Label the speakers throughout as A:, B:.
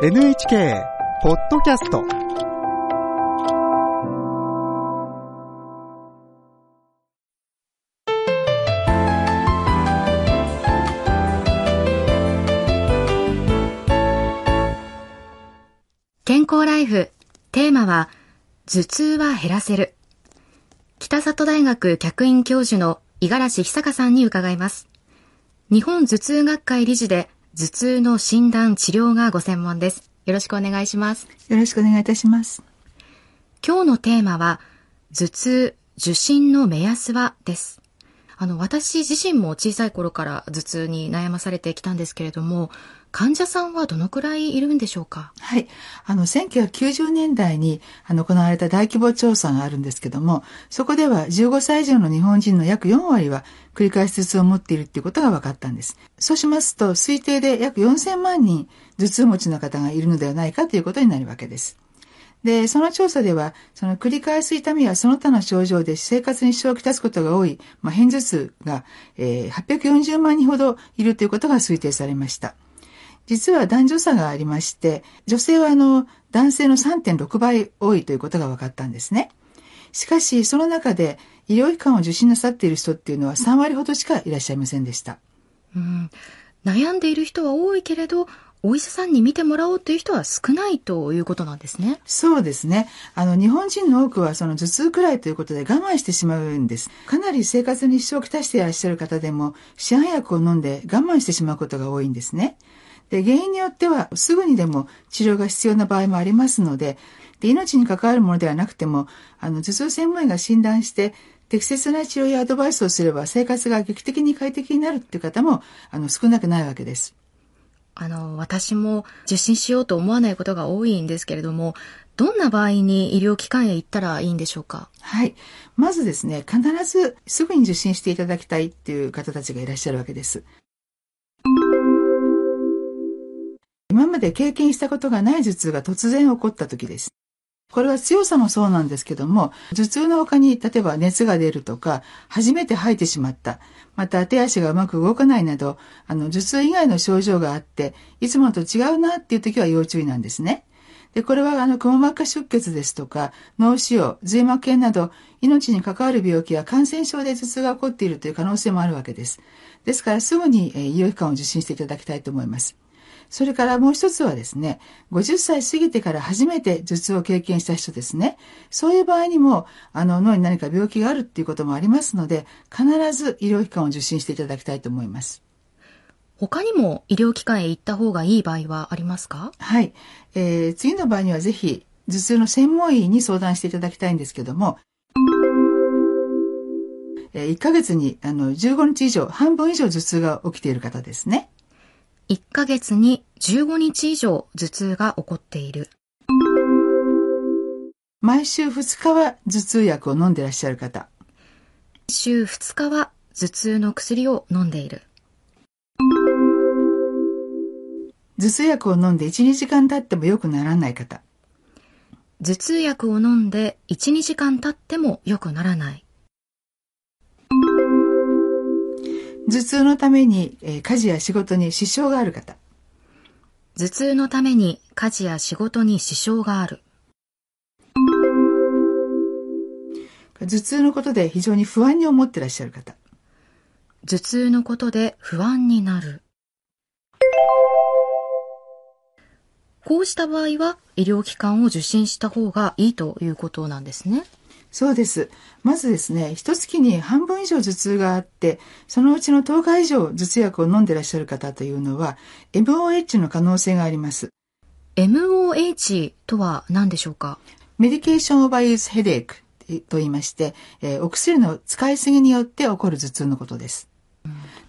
A: NHK ポッドキャスト
B: 健康ライフ。テーマは頭痛は減らせる。北里大学客員教授の五十嵐久香さんに伺います。日本頭痛学会理事で頭痛の診断治療がご専門です。よろしくお願いします。
C: よろしくお願いいたします。
B: 今日のテーマは頭痛受診の目安はです。あの私自身も小さい頃から頭痛に悩まされてきたんですけれども患者さんはどのくらいいるんでしょうか？
C: はい。あの、1990年代にあの行われた大規模調査があるんですけども、そこでは15歳以上の日本人の約4割は繰り返し頭痛を持っているっていうことが分かったんです。そうしますと、推定で約4000万人頭痛持ちの方がいるのではないかということになるわけです。で、その調査では、その繰り返す痛みやその他の症状で生活に支障をきたすことが多い、まあ、片頭痛が、えー840万人ほどいるということが推定されました。実は男女差がありまして、女性はあの、男性の3.6倍多いということが分かったんですね。しかし、その中で医療機関を受診なさっている人っていうのは3割ほどしかいらっしゃいませんでした。
B: うん、悩んでいる人は多いけれどお医者さんに見てもらおうという人は少ないということなんですね
C: そうですね。あの、日本人の多くはその頭痛くらいということで我慢してしまうんです。かなり生活に支障をきたしていらっしゃる方でも、市販薬を飲んで我慢してしまうことが多いんですね。で、原因によってはすぐにでも治療が必要な場合もありますので、で命に関わるものではなくても、あの、頭痛専門医が診断して、適切な治療やアドバイスをすれば生活が劇的に快適になるっていう方も、あの、少なくないわけです。
B: あの私も受診しようと思わないことが多いんですけれどもどんな場合に医療機関へ行ったらいいんでしょうか？
C: はい。まずですね、必ずすぐに受診していただきたいっていう方たちがいらっしゃるわけです。今まで経験したことがない頭痛が突然起こった時です。これは強さもそうなんですけども、頭痛の他に例えば熱が出るとか、初めて吐いてしまった、また手足がうまく動かないなど、あの頭痛以外の症状があって、いつもと違うなっていう時は要注意なんですね。で、これはあの、くも膜下出血ですとか、脳腫瘍、髄膜炎など、命に関わる病気や感染症で頭痛が起こっているという可能性もあるわけです。ですから、すぐにえー医療機関を受診していただきたいと思います。それからもう一つはですね、50歳過ぎてから初めて頭痛を経験した人ですね。そういう場合にも、あの、脳に何か病気があるっていうこともありますので、必ず医療機関を受診していただきたいと思います。
B: 他にも医療機関へ行った方がいい場合はありますか？
C: はい。えー次の場合にはぜひ、頭痛の専門医に相談していただきたいんですけども、え1ヶ月にあの15日以上、半分以上頭痛が起きている方ですね。
B: 1ヶ月に15日以上頭痛が起こっている
C: 毎週2日は頭痛薬を飲んでいらっしゃる方。
B: 週2日は頭痛の薬を飲んでいる
C: 頭痛薬を飲んで1、2時間経っても良くならない方。
B: 頭痛薬を飲んで1、2時間経っても良くならない
C: 頭痛のために、えー家事や仕事に支障がある方。
B: 頭痛のために家事や仕事に支障がある
C: 頭痛のことで非常に不安に思ってらっしゃる方。
B: 頭痛のことで不安になるこうした場合は医療機関を受診した方がいいということなんですね
C: そうです。まずですね、一月に半分以上頭痛があって、そのうちの10日以上頭痛薬を飲んでらっしゃる方というのは、MOH の可能性があります。
B: MOH とは何でしょうか？
C: メディケーションオーバーユースヘデークと言いまして、えーお薬の使いすぎによって起こる頭痛のことです。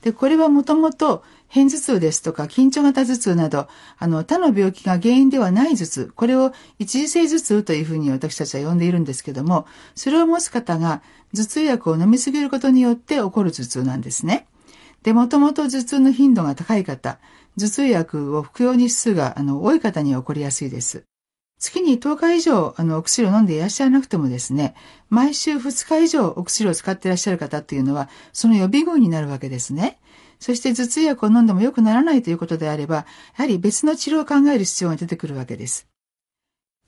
C: で、これはもともと、片頭痛ですとか緊張型頭痛など、あの、他の病気が原因ではない頭痛、これを一時性頭痛というふうに私たちは呼んでいるんですけども、それを持つ方が頭痛薬を飲みすぎることによって起こる頭痛なんですね。で、もともと頭痛の頻度が高い方、頭痛薬を服用日数があの多い方に起こりやすいです。月に10日以上あのお薬を飲んでいらっしゃらなくてもですね、毎週2日以上お薬を使っていらっしゃる方っていうのは、その予備軍になるわけですね。そして頭痛薬を飲んでも良くならないということであれば、やはり別の治療を考える必要が出てくるわけです。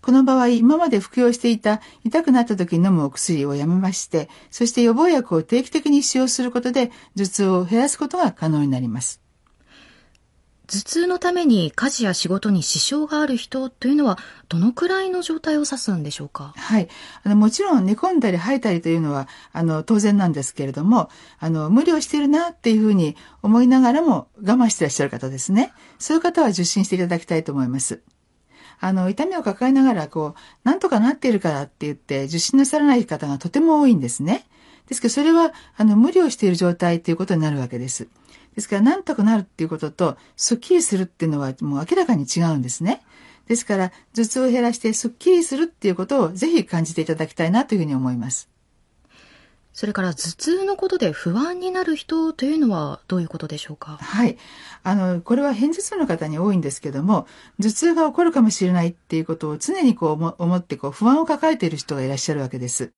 C: この場合、今まで服用していた痛くなった時に飲むお薬をやめまして、そして予防薬を定期的に使用することで頭痛を減らすことが可能になります。
B: 頭痛のために家事や仕事に支障がある人というのはどのくらいの状態を指すんでしょうか？
C: はい。あのもちろん寝込んだり吐いたりというのはあの当然なんですけれども、あの無理をしてるなっていうふうに思いながらも我慢してらっしゃる方ですね。そういう方は受診していただきたいと思います。あの、痛みを抱えながら、こう、なんとかなっているからって言って、受診なさらない方がとても多いんですね。ですけど、それは、あの、無理をしている状態ということになるわけです。ですから、なんとかなるっていうことと、スッキリするっていうのは、もう明らかに違うんですね。ですから、頭痛を減らして、スッキリするっていうことを、ぜひ感じていただきたいなというふうに思います。
B: それから頭痛のことで不安になる人というのはどういうことでしょうか？
C: はい。あの、これは偏頭痛の方に多いんですけども、頭痛が起こるかもしれないっていうことを常にこう思ってこう不安を抱えている人がいらっしゃるわけです。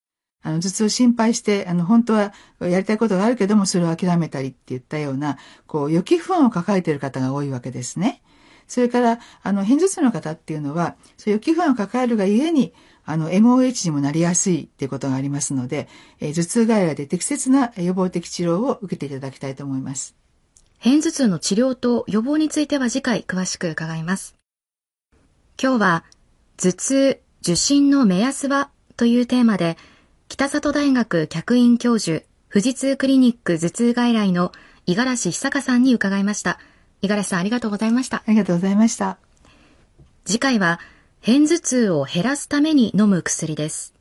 C: あの、頭痛を心配して、あの、本当はやりたいことがあるけども、それを諦めたりって言ったような、こう、予期不安を抱えている方が多いわけですね。それから、あの、偏頭痛の方っていうのは、そういう予期不安を抱えるがゆえに、あの、MOH にもなりやすいっていうことがありますので、えー、頭痛外来で適切な予防的治療を受けていただきたいと思います。
B: 偏頭痛の治療と予防については次回詳しく伺います。今日は、頭痛、受診の目安はというテーマで、北里大学客員教授、富士通クリニック頭痛外来の五十嵐久香さんに伺いました。五十嵐さんありがとうございました。
C: ありがとうございました。
B: 次回は、片頭痛を減らすために飲む薬です。